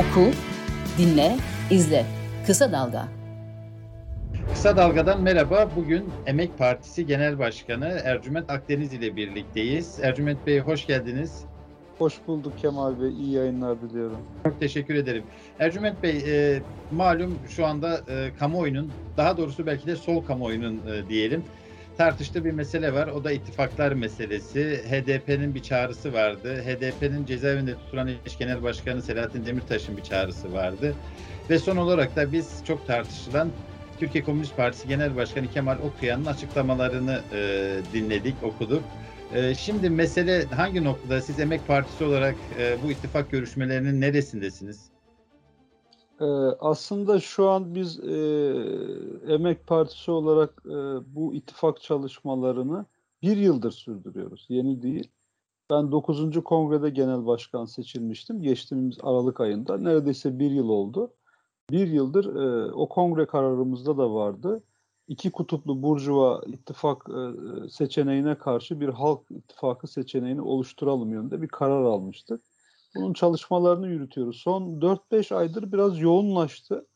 Oku, dinle, izle. Kısa Dalga. Kısa Dalga'dan merhaba. Bugün Emek Partisi Genel Başkanı Ercüment Akdeniz ile birlikteyiz. Ercüment Bey hoş geldiniz. Hoş bulduk Kemal Bey. İyi yayınlar diliyorum. Çok teşekkür ederim. Ercüment Bey, e, malum şu anda e, kamuoyunun, daha doğrusu belki de sol kamuoyunun e, diyelim, tartıştığı bir mesele var. O da ittifaklar meselesi. HDP'nin bir çağrısı vardı. HDP'nin cezaevinde tutulan eş genel başkanı Selahattin Demirtaş'ın bir çağrısı vardı. Ve son olarak da biz çok tartışılan Türkiye Komünist Partisi Genel Başkanı Kemal Okuyan'ın açıklamalarını e, dinledik, okuduk. E, şimdi mesele hangi noktada? Siz Emek Partisi olarak e, bu ittifak görüşmelerinin neresindesiniz? Ee, aslında şu an biz e, Emek Partisi olarak e, bu ittifak çalışmalarını bir yıldır sürdürüyoruz. Yeni değil. Ben 9. Kongrede Genel Başkan seçilmiştim. Geçtiğimiz Aralık ayında. Neredeyse bir yıl oldu. Bir yıldır e, o kongre kararımızda da vardı. İki kutuplu Burjuva ittifak e, seçeneğine karşı bir halk ittifakı seçeneğini oluşturalım yönünde bir karar almıştık. Bunun çalışmalarını yürütüyoruz. Son 4-5 aydır biraz yoğunlaştı.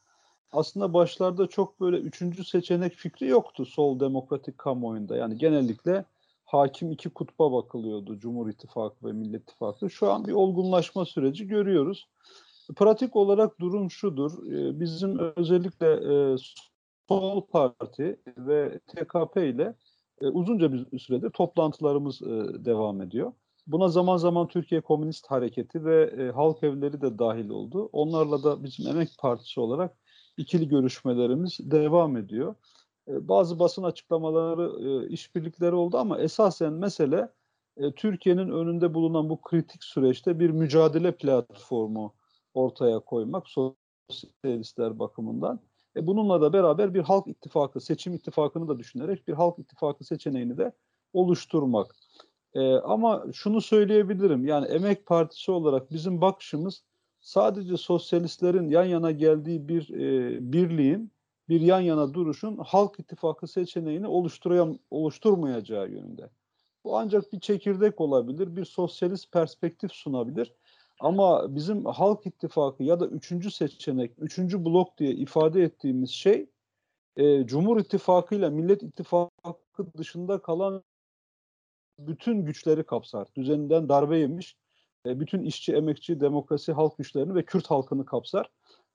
Aslında başlarda çok böyle üçüncü seçenek fikri yoktu sol demokratik kamuoyunda. Yani genellikle hakim iki kutba bakılıyordu Cumhur İttifakı ve Millet İttifakı. Şu an bir olgunlaşma süreci görüyoruz. Pratik olarak durum şudur. Ee, bizim özellikle e, Sol Parti ve TKP ile e, uzunca bir süredir toplantılarımız e, devam ediyor. Buna zaman zaman Türkiye Komünist Hareketi ve e, Halk Evleri de dahil oldu. Onlarla da bizim Emek Partisi olarak ikili görüşmelerimiz devam ediyor. E, bazı basın açıklamaları, e, işbirlikleri oldu ama esasen mesele e, Türkiye'nin önünde bulunan bu kritik süreçte bir mücadele platformu ortaya koymak sosyalistler bakımından. E, bununla da beraber bir halk ittifakı, seçim ittifakını da düşünerek bir halk ittifakı seçeneğini de oluşturmak. E, ama şunu söyleyebilirim, yani Emek Partisi olarak bizim bakışımız sadece sosyalistlerin yan yana geldiği bir e, birliğin, bir yan yana duruşun halk ittifakı seçeneğini oluşturmayacağı yönünde. Bu ancak bir çekirdek olabilir, bir sosyalist perspektif sunabilir. Ama bizim Halk İttifakı ya da üçüncü seçenek, üçüncü blok diye ifade ettiğimiz şey e, Cumhur İttifakı ile Millet İttifakı dışında kalan bütün güçleri kapsar. Düzeninden darbe yemiş e, bütün işçi, emekçi, demokrasi, halk güçlerini ve Kürt halkını kapsar.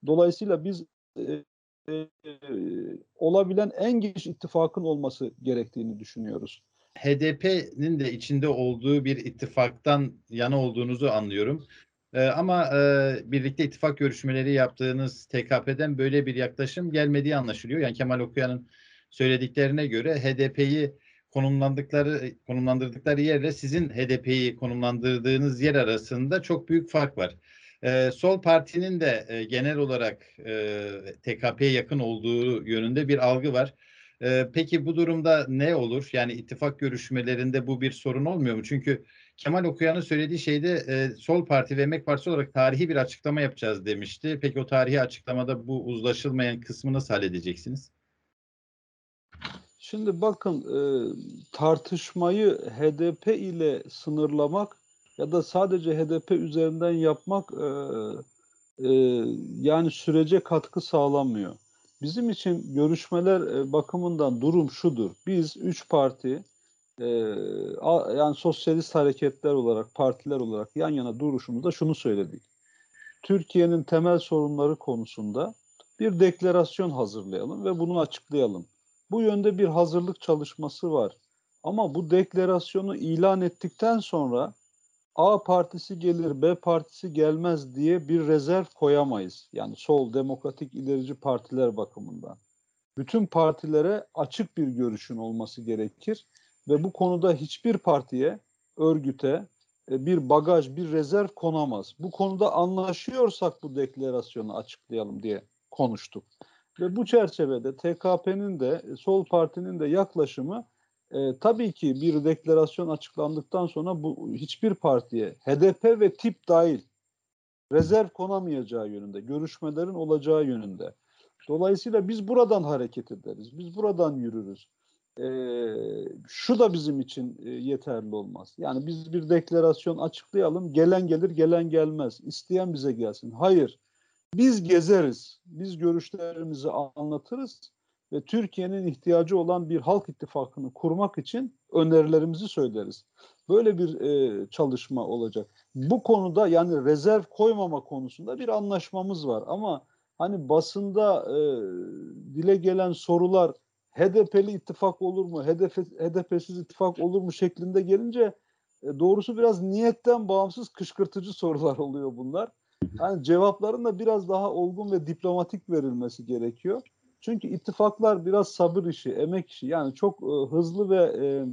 Dolayısıyla biz e, e, olabilen en geniş ittifakın olması gerektiğini düşünüyoruz. HDP'nin de içinde olduğu bir ittifaktan yana olduğunuzu anlıyorum. Ee, ama e, birlikte ittifak görüşmeleri yaptığınız TKP'den böyle bir yaklaşım gelmediği anlaşılıyor. Yani Kemal Okuyan'ın söylediklerine göre HDP'yi konumlandıkları konumlandırdıkları yerle sizin HDP'yi konumlandırdığınız yer arasında çok büyük fark var. Ee, Sol Parti'nin de e, genel olarak e, TKP'ye yakın olduğu yönünde bir algı var. Ee, peki bu durumda ne olur? Yani ittifak görüşmelerinde bu bir sorun olmuyor mu? Çünkü Kemal Okuyan'ın söylediği şeyde e, Sol Parti ve Emek Partisi olarak tarihi bir açıklama yapacağız demişti. Peki o tarihi açıklamada bu uzlaşılmayan kısmı nasıl halledeceksiniz? Şimdi bakın e, tartışmayı HDP ile sınırlamak ya da sadece HDP üzerinden yapmak e, e, yani sürece katkı sağlamıyor. Bizim için görüşmeler e, bakımından durum şudur. Biz üç parti e, a, yani sosyalist hareketler olarak, partiler olarak yan yana duruşumuzda şunu söyledik. Türkiye'nin temel sorunları konusunda bir deklarasyon hazırlayalım ve bunu açıklayalım. Bu yönde bir hazırlık çalışması var. Ama bu deklarasyonu ilan ettikten sonra A partisi gelir, B partisi gelmez diye bir rezerv koyamayız. Yani sol, demokratik, ilerici partiler bakımından. Bütün partilere açık bir görüşün olması gerekir ve bu konuda hiçbir partiye, örgüte e, bir bagaj, bir rezerv konamaz. Bu konuda anlaşıyorsak bu deklarasyonu açıklayalım diye konuştuk. Ve bu çerçevede TKP'nin de Sol Parti'nin de yaklaşımı e, tabii ki bir deklarasyon açıklandıktan sonra bu hiçbir partiye HDP ve tip dahil rezerv konamayacağı yönünde, görüşmelerin olacağı yönünde. Dolayısıyla biz buradan hareket ederiz, biz buradan yürürüz. E, şu da bizim için e, yeterli olmaz. Yani biz bir deklarasyon açıklayalım, gelen gelir, gelen gelmez. İsteyen bize gelsin. Hayır, Biz gezeriz, biz görüşlerimizi anlatırız ve Türkiye'nin ihtiyacı olan bir halk ittifakını kurmak için önerilerimizi söyleriz. Böyle bir e, çalışma olacak. Bu konuda yani rezerv koymama konusunda bir anlaşmamız var ama hani basında e, dile gelen sorular HDP'li ittifak olur mu, HDP, HDP'siz ittifak olur mu şeklinde gelince e, doğrusu biraz niyetten bağımsız kışkırtıcı sorular oluyor bunlar. Yani cevapların da biraz daha olgun ve diplomatik verilmesi gerekiyor. Çünkü ittifaklar biraz sabır işi, emek işi. Yani çok e, hızlı ve e,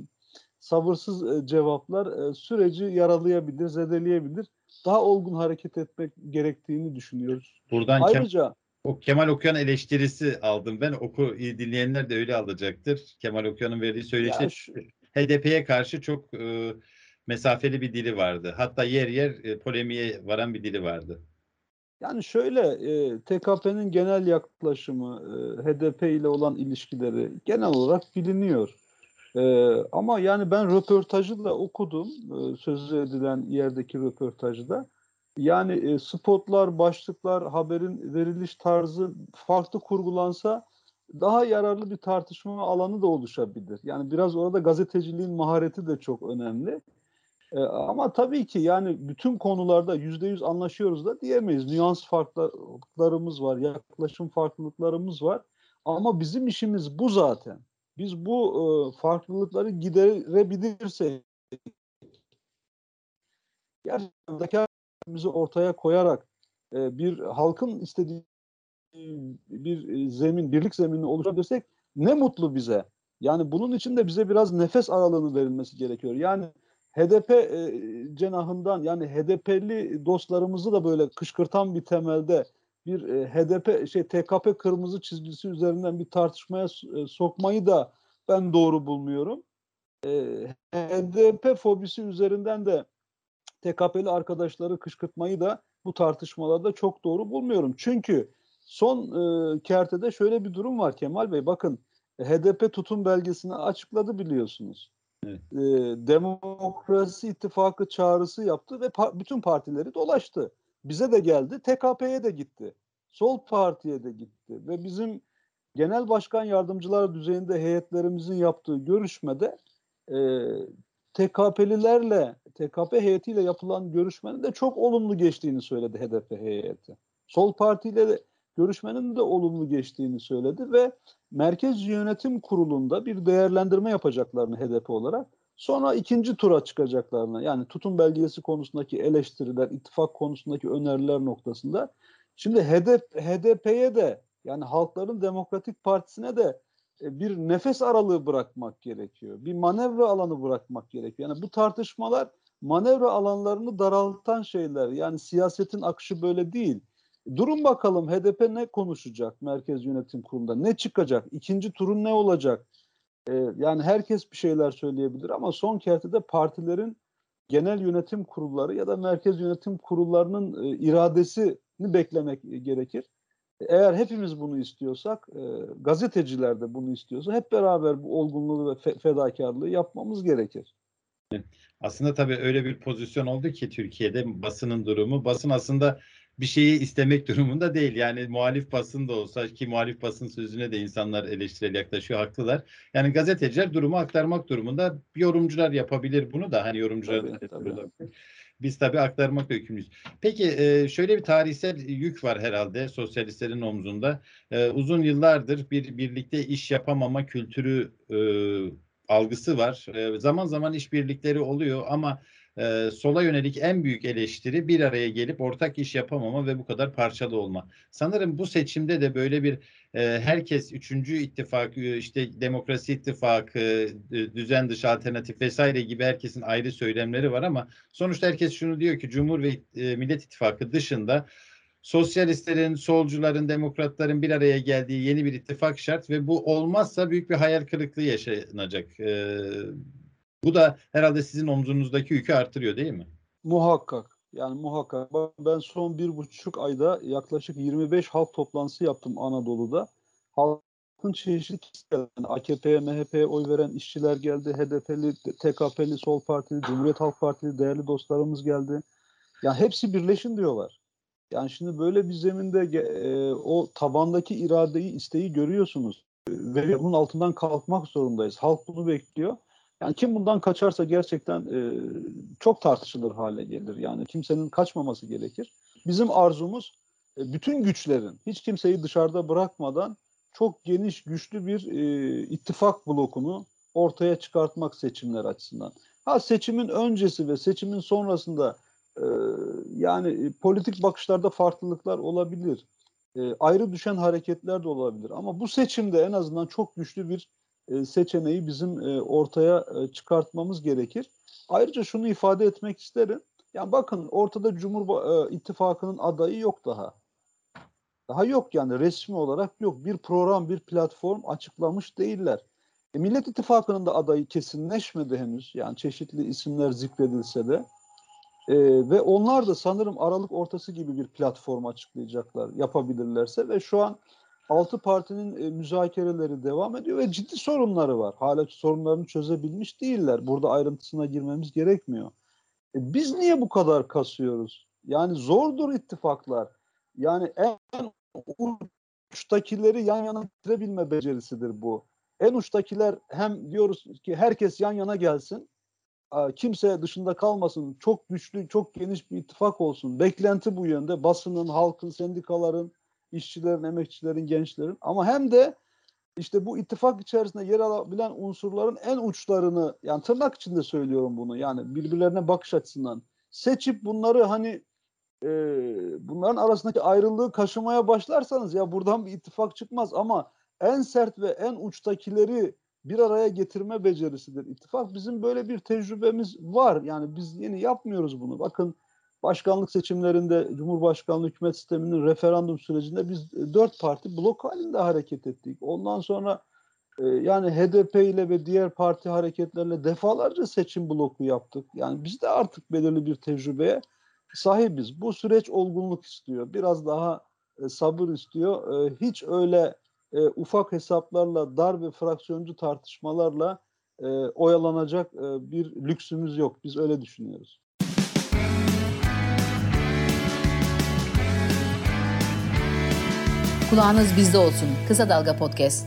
sabırsız e, cevaplar e, süreci yaralayabilir, zedeleyebilir. Daha olgun hareket etmek gerektiğini düşünüyoruz. Buradan Ayrıca o Kemal Okuyan eleştirisi aldım ben. Oku dinleyenler de öyle alacaktır. Kemal Okuyan'ın verdiği şu- HDP'ye karşı çok e, mesafeli bir dili vardı. Hatta yer yer e, polemiğe varan bir dili vardı. Yani şöyle e, TKP'nin genel yaklaşımı, e, HDP ile olan ilişkileri genel olarak biliniyor. E, ama yani ben röportajı da okudum, e, sözü edilen yerdeki röportajı da. Yani e, spotlar, başlıklar, haberin veriliş tarzı farklı kurgulansa daha yararlı bir tartışma alanı da oluşabilir. Yani biraz orada gazeteciliğin mahareti de çok önemli. E, ama tabii ki yani bütün konularda yüzde yüz anlaşıyoruz da diyemeyiz. Nüans farklılıklarımız var, yaklaşım farklılıklarımız var. Ama bizim işimiz bu zaten. Biz bu e, farklılıkları giderebilirsek, gerçekten ortaya koyarak e, bir halkın istediği bir zemin, birlik zeminini oluşturabilirsek ne mutlu bize. Yani bunun için de bize biraz nefes aralığını verilmesi gerekiyor. Yani HDP e, cenahından yani HDP'li dostlarımızı da böyle kışkırtan bir temelde bir e, HDP şey TKP kırmızı çizgisi üzerinden bir tartışmaya e, sokmayı da ben doğru bulmuyorum. E, HDP fobisi üzerinden de TKP'li arkadaşları kışkırtmayı da bu tartışmalarda çok doğru bulmuyorum. Çünkü son e, kertede şöyle bir durum var Kemal Bey. Bakın HDP tutum belgesini açıkladı biliyorsunuz. Evet. E, Demokrasi İttifakı çağrısı yaptı ve pa- bütün partileri dolaştı. Bize de geldi, TKP'ye de gitti. Sol Parti'ye de gitti ve bizim genel başkan yardımcılar düzeyinde heyetlerimizin yaptığı görüşmede e, TKP'lilerle, TKP heyetiyle yapılan görüşmenin de çok olumlu geçtiğini söyledi HDP heyeti. Sol Parti ile görüşmenin de olumlu geçtiğini söyledi ve Merkez Yönetim Kurulu'nda bir değerlendirme yapacaklarını HDP olarak sonra ikinci tura çıkacaklarını yani tutum belgesi konusundaki eleştiriler, ittifak konusundaki öneriler noktasında şimdi HDP, HDP'ye de yani Halkların Demokratik Partisi'ne de e, bir nefes aralığı bırakmak gerekiyor. Bir manevra alanı bırakmak gerekiyor. Yani bu tartışmalar manevra alanlarını daraltan şeyler. Yani siyasetin akışı böyle değil. Durun bakalım HDP ne konuşacak Merkez Yönetim Kurulu'nda? Ne çıkacak? İkinci turun ne olacak? Ee, yani herkes bir şeyler söyleyebilir ama son kertede partilerin genel yönetim kurulları ya da merkez yönetim kurullarının e, iradesini beklemek gerekir. Eğer hepimiz bunu istiyorsak, e, gazeteciler de bunu istiyorsa hep beraber bu olgunluğu ve fe- fedakarlığı yapmamız gerekir. Aslında tabii öyle bir pozisyon oldu ki Türkiye'de basının durumu. Basın aslında bir şeyi istemek durumunda değil. Yani muhalif basın da olsa ki muhalif basın sözüne de insanlar eleştirel yaklaşıyor, haklılar. Yani gazeteciler durumu aktarmak durumunda. Yorumcular yapabilir bunu da hani yorumcular Tabii, tabii. Biz tabii aktarmakla yükümlüyüz. Peki e, şöyle bir tarihsel yük var herhalde sosyalistlerin omzunda. E, uzun yıllardır bir birlikte iş yapamama kültürü e, algısı var. Zaman zaman işbirlikleri oluyor ama e, sola yönelik en büyük eleştiri bir araya gelip ortak iş yapamama ve bu kadar parçalı olma. Sanırım bu seçimde de böyle bir e, herkes üçüncü ittifak, işte demokrasi ittifakı, düzen dışı alternatif vesaire gibi herkesin ayrı söylemleri var ama sonuçta herkes şunu diyor ki Cumhur ve e, Millet İttifakı dışında sosyalistlerin, solcuların, demokratların bir araya geldiği yeni bir ittifak şart ve bu olmazsa büyük bir hayal kırıklığı yaşanacak. E, bu da herhalde sizin omzunuzdaki yükü artırıyor değil mi? Muhakkak. Yani muhakkak. Ben son bir buçuk ayda yaklaşık 25 halk toplantısı yaptım Anadolu'da. Halkın çeşitli yani AKP'ye, MHP'ye oy veren işçiler geldi. HDP'li, TKP'li, Sol Partili, Cumhuriyet Halk Partili değerli dostlarımız geldi. Yani hepsi birleşin diyorlar. Yani şimdi böyle bir zeminde e, o tabandaki iradeyi, isteği görüyorsunuz. Ve bunun altından kalkmak zorundayız. Halk bunu bekliyor. Yani kim bundan kaçarsa gerçekten e, çok tartışılır hale gelir. Yani kimsenin kaçmaması gerekir. Bizim arzumuz e, bütün güçlerin hiç kimseyi dışarıda bırakmadan çok geniş, güçlü bir e, ittifak blokunu ortaya çıkartmak seçimler açısından. Ha seçimin öncesi ve seçimin sonrasında e, yani politik bakışlarda farklılıklar olabilir. E, ayrı düşen hareketler de olabilir. Ama bu seçimde en azından çok güçlü bir e, seçeneği bizim e, ortaya e, çıkartmamız gerekir. Ayrıca şunu ifade etmek isterim. Yani bakın ortada Cumhur e, İttifakı'nın adayı yok daha. Daha yok yani resmi olarak yok. Bir program, bir platform açıklamış değiller. E, Millet İttifakı'nın da adayı kesinleşmedi henüz. Yani çeşitli isimler zikredilse de. E, ve onlar da sanırım Aralık ortası gibi bir platform açıklayacaklar yapabilirlerse ve şu an altı partinin e, müzakereleri devam ediyor ve ciddi sorunları var. Hala sorunlarını çözebilmiş değiller. Burada ayrıntısına girmemiz gerekmiyor. E, biz niye bu kadar kasıyoruz? Yani zordur ittifaklar. Yani en uçtakileri yan yana getirebilme becerisidir bu. En uçtakiler hem diyoruz ki herkes yan yana gelsin, kimse dışında kalmasın, çok güçlü, çok geniş bir ittifak olsun. Beklenti bu yönde. Basının, halkın, sendikaların, işçilerin, emekçilerin, gençlerin. Ama hem de işte bu ittifak içerisinde yer alabilen unsurların en uçlarını, yani tırnak içinde söylüyorum bunu, yani birbirlerine bakış açısından seçip bunları hani e, bunların arasındaki ayrılığı kaşımaya başlarsanız ya buradan bir ittifak çıkmaz ama en sert ve en uçtakileri bir araya getirme becerisidir ittifak. Bizim böyle bir tecrübemiz var. Yani biz yeni yapmıyoruz bunu. Bakın başkanlık seçimlerinde Cumhurbaşkanlığı hükümet sisteminin referandum sürecinde biz dört parti blok halinde hareket ettik. Ondan sonra e, yani HDP ile ve diğer parti hareketlerle defalarca seçim bloku yaptık. Yani biz de artık belirli bir tecrübeye sahibiz. Bu süreç olgunluk istiyor. Biraz daha e, sabır istiyor. E, hiç öyle e, ufak hesaplarla, dar ve fraksiyoncu tartışmalarla e, oyalanacak e, bir lüksümüz yok. Biz öyle düşünüyoruz. Kulağınız bizde olsun. Kısa Dalga Podcast.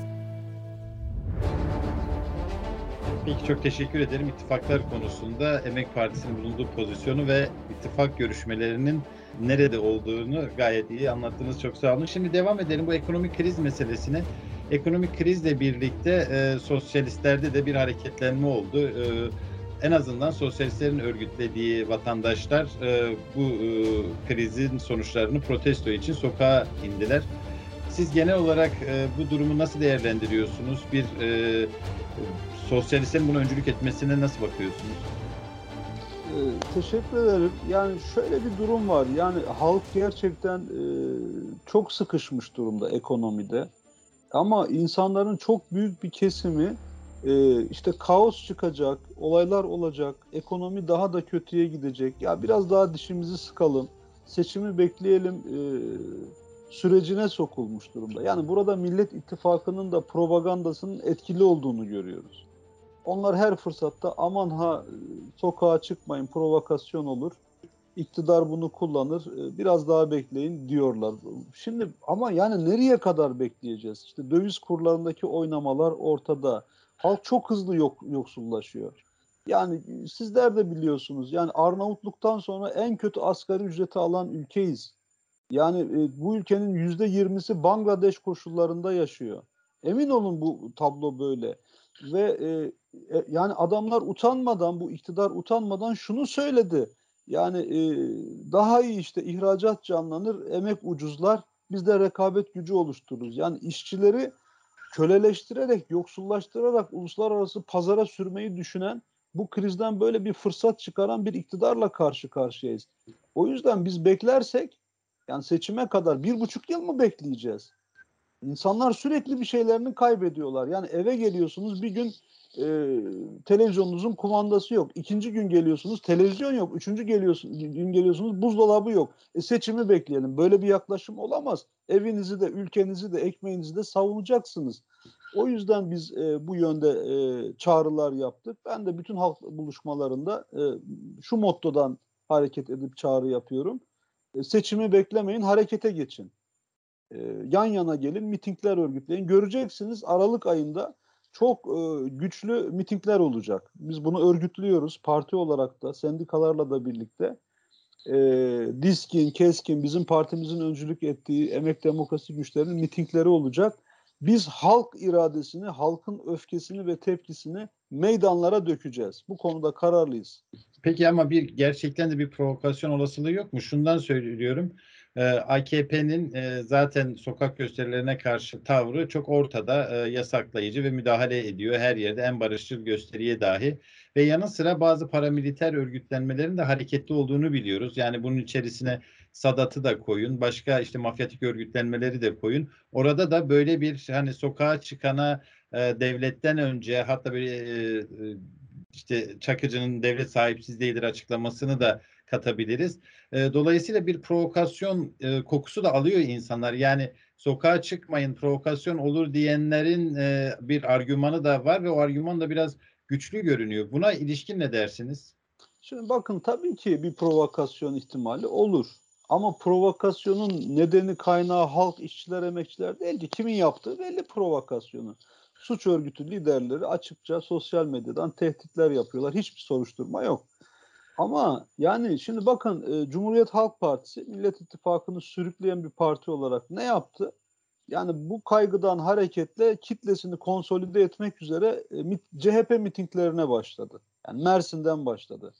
Peki çok teşekkür ederim. İttifaklar konusunda Emek Partisi'nin bulunduğu pozisyonu ve ittifak görüşmelerinin nerede olduğunu gayet iyi anlattınız. Çok sağ olun. Şimdi devam edelim bu ekonomik kriz meselesine. Ekonomik krizle birlikte e, sosyalistlerde de bir hareketlenme oldu. E, en azından sosyalistlerin örgütlediği vatandaşlar e, bu e, krizin sonuçlarını protesto için sokağa indiler. Siz genel olarak e, bu durumu nasıl değerlendiriyorsunuz? Bir e, sosyalistlerin bunu öncülük etmesine nasıl bakıyorsunuz? Ee, teşekkür ederim. Yani şöyle bir durum var. Yani halk gerçekten e, çok sıkışmış durumda ekonomide. Ama insanların çok büyük bir kesimi e, işte kaos çıkacak, olaylar olacak, ekonomi daha da kötüye gidecek. Ya biraz daha dişimizi sıkalım, seçimi bekleyelim e, sürecine sokulmuş durumda. Yani burada Millet İttifakı'nın da propagandasının etkili olduğunu görüyoruz. Onlar her fırsatta aman ha sokağa çıkmayın provokasyon olur. İktidar bunu kullanır. E, biraz daha bekleyin diyorlar. Şimdi ama yani nereye kadar bekleyeceğiz? İşte döviz kurlarındaki oynamalar ortada. Halk çok hızlı yok, yoksullaşıyor. Yani sizler de biliyorsunuz. Yani Arnavutluk'tan sonra en kötü asgari ücreti alan ülkeyiz. Yani e, bu ülkenin yüzde yirmisi Bangladeş koşullarında yaşıyor. Emin olun bu tablo böyle. Ve e, e, yani adamlar utanmadan, bu iktidar utanmadan şunu söyledi. Yani e, daha iyi işte ihracat canlanır, emek ucuzlar, biz de rekabet gücü oluştururuz. Yani işçileri köleleştirerek, yoksullaştırarak uluslararası pazara sürmeyi düşünen, bu krizden böyle bir fırsat çıkaran bir iktidarla karşı karşıyayız. O yüzden biz beklersek, yani seçime kadar bir buçuk yıl mı bekleyeceğiz? İnsanlar sürekli bir şeylerini kaybediyorlar. Yani eve geliyorsunuz bir gün e, televizyonunuzun kumandası yok. İkinci gün geliyorsunuz televizyon yok. Üçüncü geliyorsun, gün geliyorsunuz buzdolabı yok. E, seçimi bekleyelim. Böyle bir yaklaşım olamaz. Evinizi de ülkenizi de ekmeğinizi de savunacaksınız. O yüzden biz e, bu yönde e, çağrılar yaptık. Ben de bütün halk buluşmalarında e, şu mottodan hareket edip çağrı yapıyorum. E, seçimi beklemeyin, harekete geçin. E, yan yana gelin, mitingler örgütleyin. Göreceksiniz Aralık ayında çok e, güçlü mitingler olacak. Biz bunu örgütlüyoruz parti olarak da, sendikalarla da birlikte. E, Diskin, Keskin, bizim partimizin öncülük ettiği emek demokrasi güçlerinin mitingleri olacak. Biz halk iradesini, halkın öfkesini ve tepkisini meydanlara dökeceğiz. Bu konuda kararlıyız. Peki ama bir gerçekten de bir provokasyon olasılığı yok mu? Şundan söylüyorum. Ee, AKP'nin e, zaten sokak gösterilerine karşı tavrı çok ortada, e, yasaklayıcı ve müdahale ediyor her yerde en barışçıl gösteriye dahi. Ve yanı sıra bazı paramiliter örgütlenmelerin de hareketli olduğunu biliyoruz. Yani bunun içerisine Sadat'ı da koyun, başka işte mafyatik örgütlenmeleri de koyun. Orada da böyle bir hani sokağa çıkana e, devletten önce hatta böyle işte Çakıcı'nın devlet sahipsiz değildir açıklamasını da katabiliriz. Dolayısıyla bir provokasyon kokusu da alıyor insanlar. Yani sokağa çıkmayın provokasyon olur diyenlerin bir argümanı da var ve o argüman da biraz güçlü görünüyor. Buna ilişkin ne dersiniz? Şimdi bakın tabii ki bir provokasyon ihtimali olur. Ama provokasyonun nedeni kaynağı halk, işçiler, emekçiler değil ki. Kimin yaptığı belli provokasyonu. Suç örgütü liderleri açıkça sosyal medyadan tehditler yapıyorlar. Hiçbir soruşturma yok. Ama yani şimdi bakın e, Cumhuriyet Halk Partisi Millet İttifakı'nı sürükleyen bir parti olarak ne yaptı? Yani bu kaygıdan hareketle kitlesini konsolide etmek üzere e, mit, CHP mitinglerine başladı. Yani Mersin'den başladı.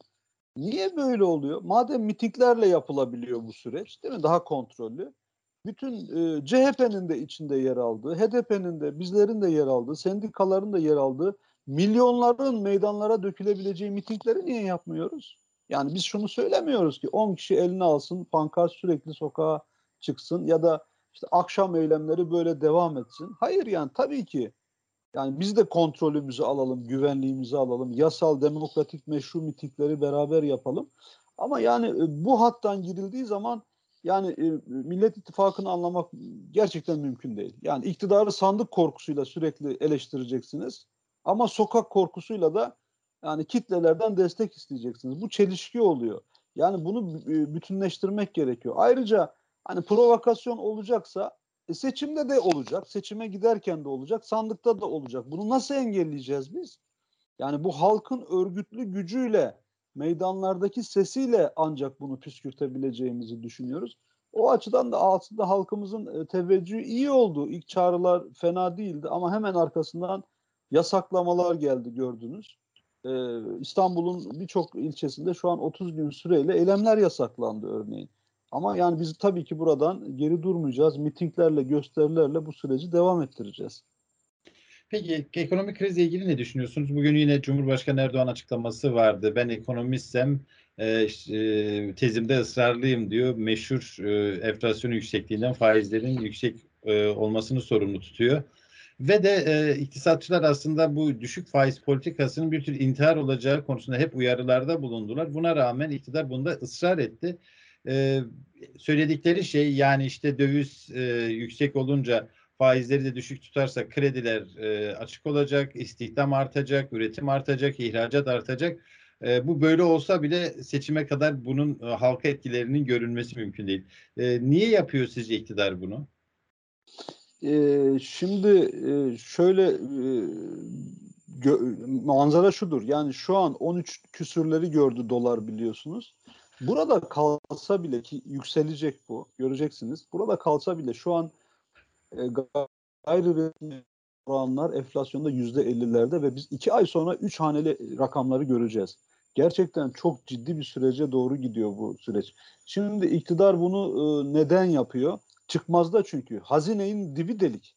Niye böyle oluyor? Madem mitinglerle yapılabiliyor bu süreç, değil mi? Daha kontrollü. Bütün e, CHP'nin de içinde yer aldığı, HDP'nin de, bizlerin de yer aldığı, sendikaların da yer aldığı milyonların meydanlara dökülebileceği mitingleri niye yapmıyoruz? Yani biz şunu söylemiyoruz ki 10 kişi eline alsın, pankart sürekli sokağa çıksın ya da işte akşam eylemleri böyle devam etsin. Hayır yani tabii ki yani biz de kontrolümüzü alalım, güvenliğimizi alalım, yasal, demokratik, meşru mitingleri beraber yapalım. Ama yani bu hattan girildiği zaman yani e, Millet İttifakı'nı anlamak gerçekten mümkün değil. Yani iktidarı sandık korkusuyla sürekli eleştireceksiniz. Ama sokak korkusuyla da yani kitlelerden destek isteyeceksiniz. Bu çelişki oluyor. Yani bunu e, bütünleştirmek gerekiyor. Ayrıca hani provokasyon olacaksa e, seçimde de olacak, seçime giderken de olacak, sandıkta da olacak. Bunu nasıl engelleyeceğiz biz? Yani bu halkın örgütlü gücüyle, meydanlardaki sesiyle ancak bunu püskürtebileceğimizi düşünüyoruz. O açıdan da aslında halkımızın e, teveccühü iyi oldu. İlk çağrılar fena değildi ama hemen arkasından yasaklamalar geldi gördünüz. Ee, İstanbul'un birçok ilçesinde şu an 30 gün süreyle eylemler yasaklandı örneğin. Ama yani biz tabii ki buradan geri durmayacağız. Mitinglerle, gösterilerle bu süreci devam ettireceğiz. Peki ekonomik krizle ilgili ne düşünüyorsunuz? Bugün yine Cumhurbaşkanı Erdoğan açıklaması vardı. Ben ekonomistsem e, e, tezimde ısrarlıyım diyor. Meşhur e, enflasyon yüksekliğinden faizlerin yüksek e, olmasını sorumlu tutuyor. Ve de e, iktisatçılar aslında bu düşük faiz politikasının bir tür intihar olacağı konusunda hep uyarılarda bulundular. Buna rağmen iktidar bunda ısrar etti. E, söyledikleri şey yani işte döviz e, yüksek olunca faizleri de düşük tutarsa krediler e, açık olacak, istihdam artacak, üretim artacak, ihracat artacak. E, bu böyle olsa bile seçime kadar bunun e, halka etkilerinin görülmesi mümkün değil. E, niye yapıyor sizce iktidar bunu? E, şimdi e, şöyle e, gö- manzara şudur. Yani şu an 13 küsürleri gördü dolar biliyorsunuz. Burada kalsa bile ki yükselecek bu göreceksiniz. Burada kalsa bile şu an e, gayri resmi oranlar enflasyonda yüzde ellilerde ve biz iki ay sonra üç haneli rakamları göreceğiz. Gerçekten çok ciddi bir sürece doğru gidiyor bu süreç. Şimdi iktidar bunu neden yapıyor? Çıkmazda çünkü. Hazinenin dibi delik.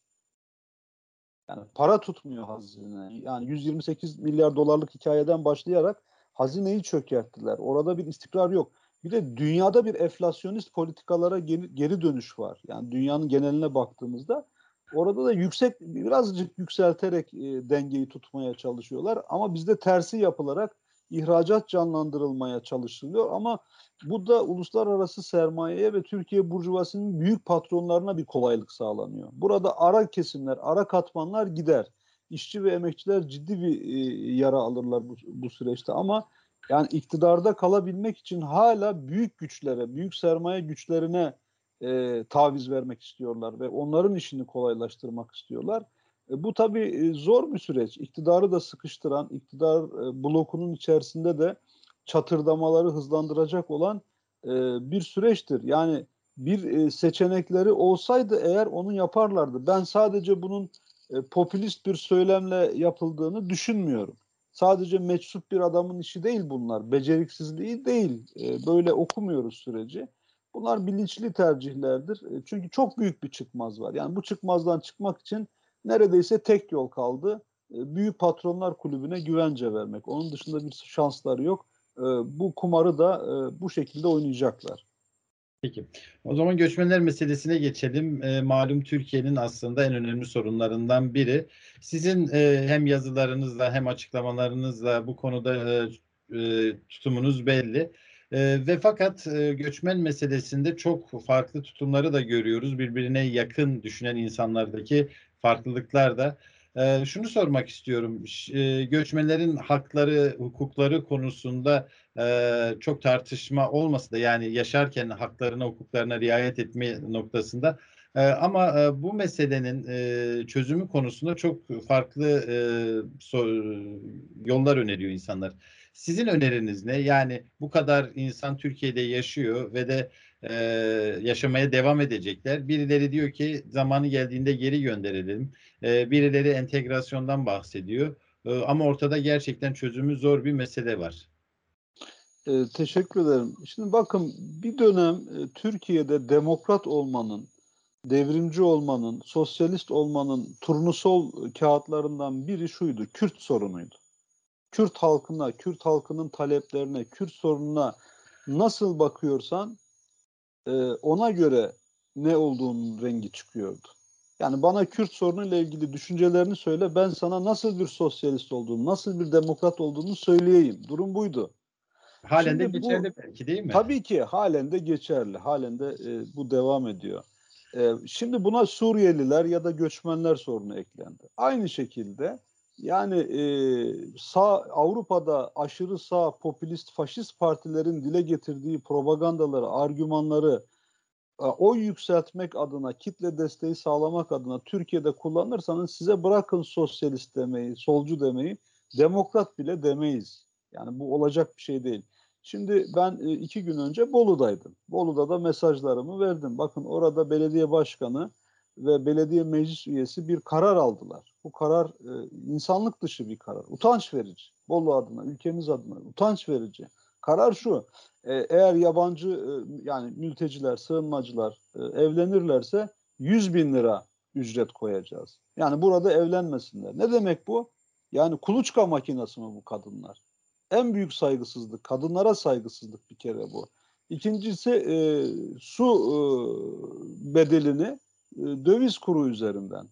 Yani para tutmuyor hazine. Yani 128 milyar dolarlık hikayeden başlayarak hazineyi çökerttiler. Orada bir istikrar yok. Bir de dünyada bir enflasyonist politikalara geri, geri dönüş var. Yani dünyanın geneline baktığımızda orada da yüksek birazcık yükselterek e, dengeyi tutmaya çalışıyorlar. Ama bizde tersi yapılarak ihracat canlandırılmaya çalışılıyor ama bu da uluslararası sermayeye ve Türkiye burjuvasının büyük patronlarına bir kolaylık sağlanıyor. Burada ara kesimler, ara katmanlar gider. İşçi ve emekçiler ciddi bir e, yara alırlar bu, bu süreçte ama Yani iktidarda kalabilmek için hala büyük güçlere, büyük sermaye güçlerine e, taviz vermek istiyorlar ve onların işini kolaylaştırmak istiyorlar. E, bu tabii e, zor bir süreç. İktidarı da sıkıştıran, iktidar e, blokunun içerisinde de çatırdamaları hızlandıracak olan e, bir süreçtir. Yani bir e, seçenekleri olsaydı eğer onu yaparlardı. Ben sadece bunun e, popülist bir söylemle yapıldığını düşünmüyorum. Sadece meçhup bir adamın işi değil bunlar. Beceriksizliği değil. E, böyle okumuyoruz süreci. Bunlar bilinçli tercihlerdir. E, çünkü çok büyük bir çıkmaz var. Yani bu çıkmazdan çıkmak için neredeyse tek yol kaldı. E, büyük patronlar kulübüne güvence vermek. Onun dışında bir şansları yok. E, bu kumarı da e, bu şekilde oynayacaklar. Peki. O zaman göçmenler meselesine geçelim. E, malum Türkiye'nin aslında en önemli sorunlarından biri. Sizin e, hem yazılarınızla hem açıklamalarınızla bu konuda e, e, tutumunuz belli. E, ve fakat e, göçmen meselesinde çok farklı tutumları da görüyoruz. Birbirine yakın düşünen insanlardaki farklılıklar da. E, şunu sormak istiyorum. E, göçmenlerin hakları, hukukları konusunda e, çok tartışma olmasa da yani yaşarken haklarına, hukuklarına riayet etme noktasında e, ama e, bu meselenin e, çözümü konusunda çok farklı e, so, yollar öneriyor insanlar. Sizin öneriniz ne? Yani bu kadar insan Türkiye'de yaşıyor ve de e, yaşamaya devam edecekler. Birileri diyor ki zamanı geldiğinde geri gönderelim. E, birileri entegrasyondan bahsediyor. E, ama ortada gerçekten çözümü zor bir mesele var. E, teşekkür ederim. Şimdi bakın bir dönem e, Türkiye'de demokrat olmanın, devrimci olmanın, sosyalist olmanın turnusol kağıtlarından biri şuydu, Kürt sorunuydu. Kürt halkına, Kürt halkının taleplerine, Kürt sorununa nasıl bakıyorsan e, ona göre ne olduğunun rengi çıkıyordu. Yani bana Kürt sorunuyla ilgili düşüncelerini söyle, ben sana nasıl bir sosyalist olduğunu, nasıl bir demokrat olduğunu söyleyeyim. Durum buydu. Halen de geçerli bu, belki değil mi? Tabii ki halen de geçerli. Halen de e, bu devam ediyor. E, şimdi buna Suriyeliler ya da göçmenler sorunu eklendi. Aynı şekilde yani e, sağ Avrupa'da aşırı sağ popülist faşist partilerin dile getirdiği propagandaları, argümanları e, oy yükseltmek adına, kitle desteği sağlamak adına Türkiye'de kullanırsanız size bırakın sosyalist demeyi, solcu demeyi, demokrat bile demeyiz. Yani bu olacak bir şey değil. Şimdi ben e, iki gün önce Bolu'daydım. Bolu'da da mesajlarımı verdim. Bakın orada belediye başkanı ve belediye meclis üyesi bir karar aldılar. Bu karar e, insanlık dışı bir karar. Utanç verici. Bolu adına, ülkemiz adına utanç verici. Karar şu. E, eğer yabancı e, yani mülteciler, sığınmacılar e, evlenirlerse 100 bin lira ücret koyacağız. Yani burada evlenmesinler. Ne demek bu? Yani kuluçka makinesi mi bu kadınlar? En büyük saygısızlık. Kadınlara saygısızlık bir kere bu. İkincisi e, su e, bedelini döviz kuru üzerinden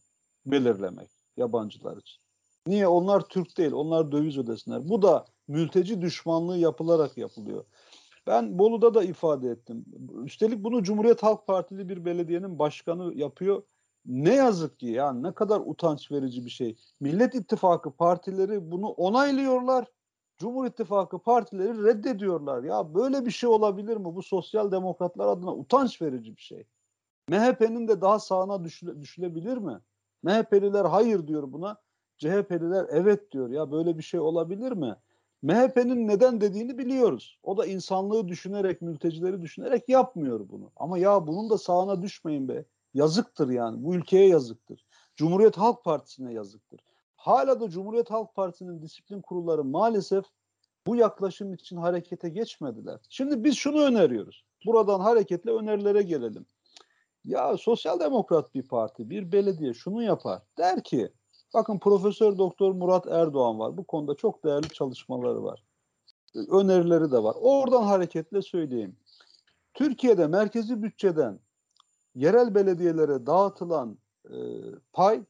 belirlemek yabancılar için. Niye? Onlar Türk değil, onlar döviz ödesinler. Bu da mülteci düşmanlığı yapılarak yapılıyor. Ben Bolu'da da ifade ettim. Üstelik bunu Cumhuriyet Halk Partili bir belediyenin başkanı yapıyor. Ne yazık ki yani ne kadar utanç verici bir şey. Millet İttifakı partileri bunu onaylıyorlar. Cumhur İttifakı partileri reddediyorlar. Ya böyle bir şey olabilir mi? Bu sosyal demokratlar adına utanç verici bir şey. MHP'nin de daha sağına düşüle, düşülebilir mi? MHP'liler hayır diyor buna. CHP'liler evet diyor. Ya böyle bir şey olabilir mi? MHP'nin neden dediğini biliyoruz. O da insanlığı düşünerek, mültecileri düşünerek yapmıyor bunu. Ama ya bunun da sağına düşmeyin be. Yazıktır yani. Bu ülkeye yazıktır. Cumhuriyet Halk Partisi'ne yazıktır. Hala da Cumhuriyet Halk Partisi'nin disiplin kurulları maalesef bu yaklaşım için harekete geçmediler. Şimdi biz şunu öneriyoruz. Buradan hareketle önerilere gelelim. Ya sosyal demokrat bir parti, bir belediye şunu yapar. Der ki bakın Profesör Doktor Murat Erdoğan var. Bu konuda çok değerli çalışmaları var. Önerileri de var. Oradan hareketle söyleyeyim. Türkiye'de merkezi bütçeden yerel belediyelere dağıtılan e, pay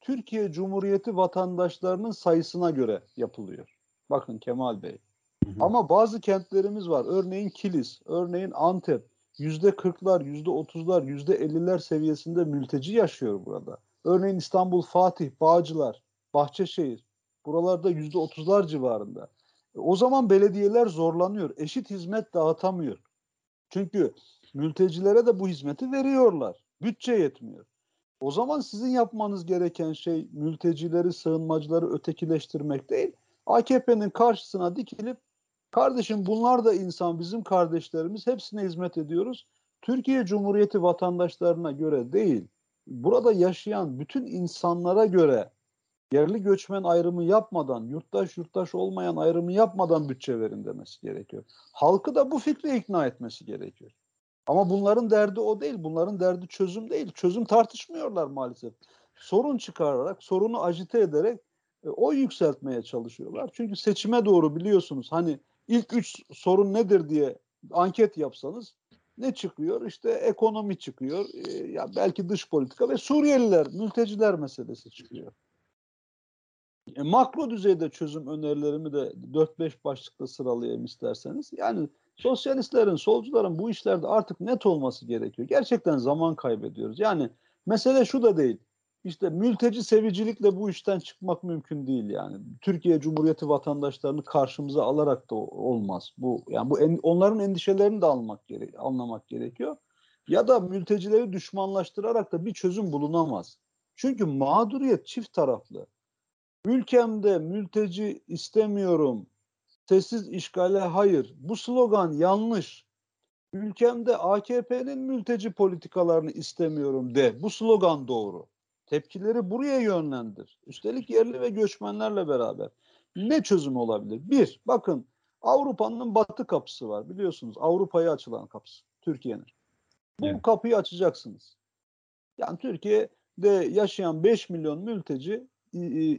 Türkiye Cumhuriyeti vatandaşlarının sayısına göre yapılıyor. Bakın Kemal Bey. Hı hı. Ama bazı kentlerimiz var. Örneğin Kilis, örneğin Antep, yüzde kırklar, yüzde otuzlar, yüzde elliler seviyesinde mülteci yaşıyor burada. Örneğin İstanbul, Fatih, Bağcılar, Bahçeşehir buralarda yüzde otuzlar civarında. O zaman belediyeler zorlanıyor. Eşit hizmet dağıtamıyor. Çünkü mültecilere de bu hizmeti veriyorlar. Bütçe yetmiyor. O zaman sizin yapmanız gereken şey mültecileri, sığınmacıları ötekileştirmek değil. AKP'nin karşısına dikilip kardeşim bunlar da insan, bizim kardeşlerimiz, hepsine hizmet ediyoruz. Türkiye Cumhuriyeti vatandaşlarına göre değil, burada yaşayan bütün insanlara göre yerli göçmen ayrımı yapmadan, yurttaş yurttaş olmayan ayrımı yapmadan bütçe verin demesi gerekiyor. Halkı da bu fikre ikna etmesi gerekiyor. Ama bunların derdi o değil. Bunların derdi çözüm değil. Çözüm tartışmıyorlar maalesef. Sorun çıkararak, sorunu ajite ederek e, oy yükseltmeye çalışıyorlar. Çünkü seçime doğru biliyorsunuz hani ilk üç sorun nedir diye anket yapsanız ne çıkıyor? İşte ekonomi çıkıyor. E, ya belki dış politika ve Suriyeliler, mülteciler meselesi çıkıyor. E, makro düzeyde çözüm önerilerimi de 4-5 başlıkta sıralayayım isterseniz. Yani sosyalistlerin, solcuların bu işlerde artık net olması gerekiyor. Gerçekten zaman kaybediyoruz. Yani mesele şu da değil. İşte mülteci sevicilikle bu işten çıkmak mümkün değil yani. Türkiye Cumhuriyeti vatandaşlarını karşımıza alarak da olmaz. Bu yani bu en, onların endişelerini de almak gere anlamak gerekiyor. Ya da mültecileri düşmanlaştırarak da bir çözüm bulunamaz. Çünkü mağduriyet çift taraflı. Ülkemde mülteci istemiyorum, sessiz işgale hayır. Bu slogan yanlış. Ülkemde AKP'nin mülteci politikalarını istemiyorum de. Bu slogan doğru. Tepkileri buraya yönlendir. Üstelik yerli ve göçmenlerle beraber. Ne çözüm olabilir? Bir, bakın Avrupa'nın batı kapısı var biliyorsunuz. Avrupa'ya açılan kapısı. Türkiye'nin. Bu evet. kapıyı açacaksınız. Yani Türkiye'de yaşayan 5 milyon mülteci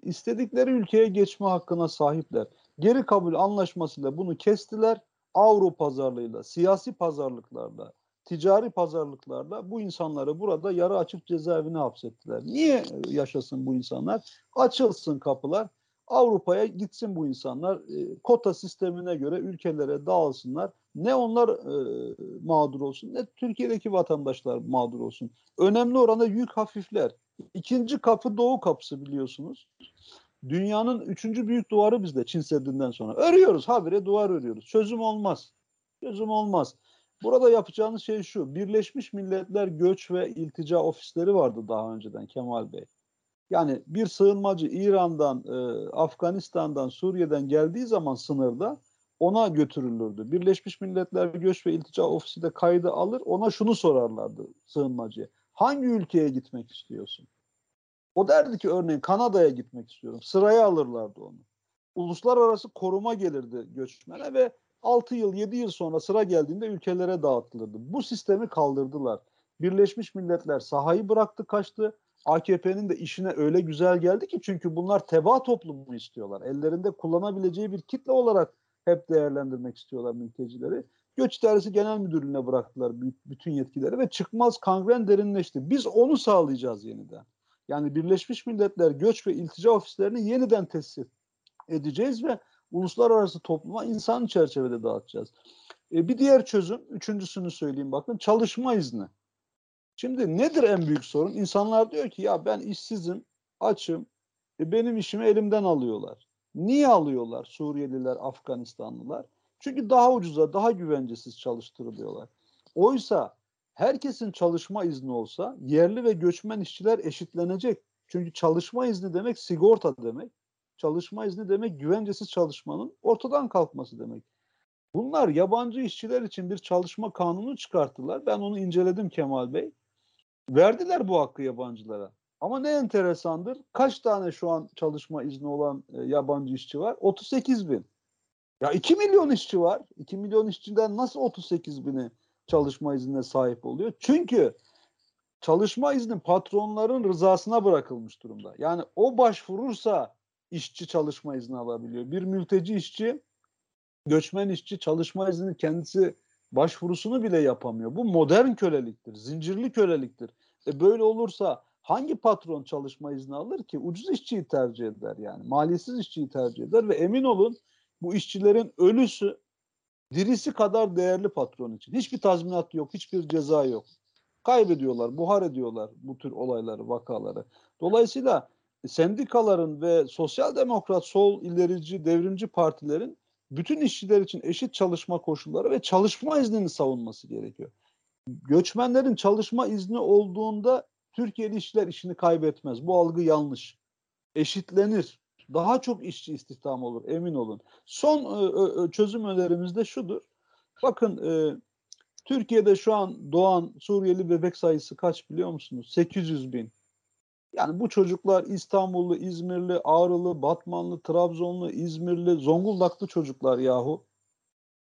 istedikleri ülkeye geçme hakkına sahipler. Geri kabul anlaşmasıyla bunu kestiler. Avro pazarlığıyla, siyasi pazarlıklarla, ticari pazarlıklarla bu insanları burada yarı açık cezaevine hapsettiler. Niye yaşasın bu insanlar? Açılsın kapılar. Avrupa'ya gitsin bu insanlar. E, kota sistemine göre ülkelere dağılsınlar. Ne onlar e, mağdur olsun ne Türkiye'deki vatandaşlar mağdur olsun. Önemli oranda yük hafifler. İkinci kapı Doğu kapısı biliyorsunuz. Dünyanın üçüncü büyük duvarı bizde Çin Seddi'nden sonra. Örüyoruz habire duvar örüyoruz. Çözüm olmaz. Çözüm olmaz. Burada yapacağınız şey şu. Birleşmiş Milletler Göç ve İltica Ofisleri vardı daha önceden Kemal Bey. Yani bir sığınmacı İran'dan, e, Afganistan'dan, Suriye'den geldiği zaman sınırda ona götürülürdü. Birleşmiş Milletler Göç ve İltica Ofisi de kaydı alır. Ona şunu sorarlardı sığınmacıya. Hangi ülkeye gitmek istiyorsun? O derdi ki örneğin Kanada'ya gitmek istiyorum. Sıraya alırlardı onu. Uluslararası koruma gelirdi göçmene ve 6 yıl 7 yıl sonra sıra geldiğinde ülkelere dağıtılırdı. Bu sistemi kaldırdılar. Birleşmiş Milletler sahayı bıraktı kaçtı. AKP'nin de işine öyle güzel geldi ki çünkü bunlar teba toplumu istiyorlar. Ellerinde kullanabileceği bir kitle olarak hep değerlendirmek istiyorlar mültecileri. Göç İdaresi Genel Müdürlüğü'ne bıraktılar bütün yetkileri ve çıkmaz kangren derinleşti. Biz onu sağlayacağız yeniden. Yani Birleşmiş Milletler Göç ve İltica Ofislerini yeniden tesis edeceğiz ve uluslararası topluma insan çerçevede dağıtacağız. E, bir diğer çözüm, üçüncüsünü söyleyeyim bakın, çalışma izni. Şimdi nedir en büyük sorun? İnsanlar diyor ki ya ben işsizim, açım, e, benim işimi elimden alıyorlar. Niye alıyorlar Suriyeliler, Afganistanlılar? Çünkü daha ucuza, daha güvencesiz çalıştırılıyorlar. Oysa herkesin çalışma izni olsa yerli ve göçmen işçiler eşitlenecek. Çünkü çalışma izni demek sigorta demek. Çalışma izni demek güvencesiz çalışmanın ortadan kalkması demek. Bunlar yabancı işçiler için bir çalışma kanunu çıkarttılar. Ben onu inceledim Kemal Bey. Verdiler bu hakkı yabancılara. Ama ne enteresandır. Kaç tane şu an çalışma izni olan e, yabancı işçi var? 38 bin. Ya 2 milyon işçi var. 2 milyon işçiden nasıl 38 bini çalışma iznine sahip oluyor? Çünkü çalışma izni patronların rızasına bırakılmış durumda. Yani o başvurursa işçi çalışma izni alabiliyor. Bir mülteci işçi, göçmen işçi çalışma izni kendisi başvurusunu bile yapamıyor. Bu modern köleliktir, zincirli köleliktir. E böyle olursa hangi patron çalışma izni alır ki? Ucuz işçiyi tercih eder yani. Maliyetsiz işçiyi tercih eder ve emin olun bu işçilerin ölüsü dirisi kadar değerli patron için. Hiçbir tazminat yok, hiçbir ceza yok. Kaybediyorlar, buhar ediyorlar bu tür olayları, vakaları. Dolayısıyla sendikaların ve sosyal demokrat, sol, ilerici, devrimci partilerin bütün işçiler için eşit çalışma koşulları ve çalışma iznini savunması gerekiyor. Göçmenlerin çalışma izni olduğunda Türkiye'li işçiler işini kaybetmez. Bu algı yanlış. Eşitlenir. Daha çok işçi istihdam olur emin olun. Son e, çözüm önerimiz de şudur. Bakın e, Türkiye'de şu an doğan Suriyeli bebek sayısı kaç biliyor musunuz? 800 bin. Yani bu çocuklar İstanbullu, İzmirli, Ağrılı, Batmanlı, Trabzonlu, İzmirli, Zonguldaklı çocuklar yahu.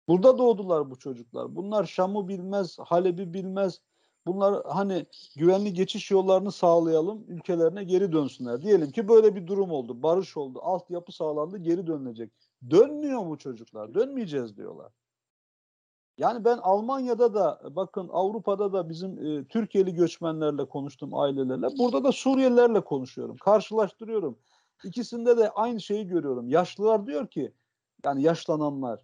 Burada doğdular bu çocuklar. Bunlar Şam'ı bilmez, Halep'i bilmez. Bunlar hani güvenli geçiş yollarını sağlayalım, ülkelerine geri dönsünler. Diyelim ki böyle bir durum oldu, barış oldu, altyapı sağlandı, geri dönülecek. Dönmüyor mu çocuklar? Dönmeyeceğiz diyorlar. Yani ben Almanya'da da bakın Avrupa'da da bizim e, Türkiye'li göçmenlerle konuştum ailelerle. Burada da Suriyelilerle konuşuyorum. Karşılaştırıyorum. İkisinde de aynı şeyi görüyorum. Yaşlılar diyor ki yani yaşlananlar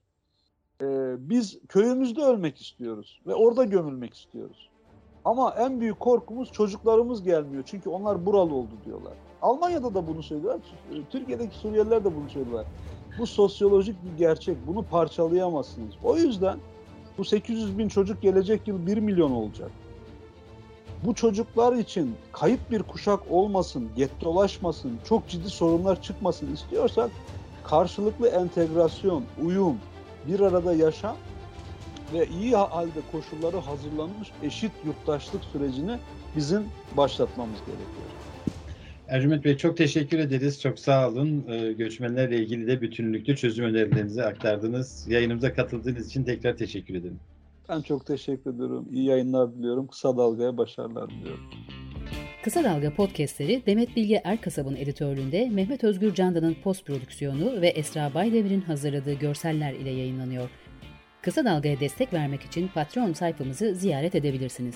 e, biz köyümüzde ölmek istiyoruz ve orada gömülmek istiyoruz. Ama en büyük korkumuz çocuklarımız gelmiyor. Çünkü onlar buralı oldu diyorlar. Almanya'da da bunu söylüyorlar. Türkiye'deki Suriyeliler de bunu söylüyorlar. Bu sosyolojik bir gerçek. Bunu parçalayamazsınız. O yüzden bu 800 bin çocuk gelecek yıl 1 milyon olacak. Bu çocuklar için kayıp bir kuşak olmasın, gettolaşmasın, çok ciddi sorunlar çıkmasın istiyorsak karşılıklı entegrasyon, uyum, bir arada yaşam ve iyi halde koşulları hazırlanmış eşit yurttaşlık sürecini bizim başlatmamız gerekiyor. Ercüment Bey çok teşekkür ederiz. Çok sağ olun. Ee, göçmenlerle ilgili de bütünlüklü çözüm önerilerinizi aktardınız. Yayınımıza katıldığınız için tekrar teşekkür ederim. Ben çok teşekkür ediyorum. İyi yayınlar diliyorum. Kısa Dalga'ya başarılar diliyorum. Kısa Dalga podcastleri Demet Bilge Erkasab'ın editörlüğünde Mehmet Özgür Candan'ın post prodüksiyonu ve Esra Baydemir'in hazırladığı görseller ile yayınlanıyor. Kısa Dalga'ya destek vermek için Patreon sayfamızı ziyaret edebilirsiniz.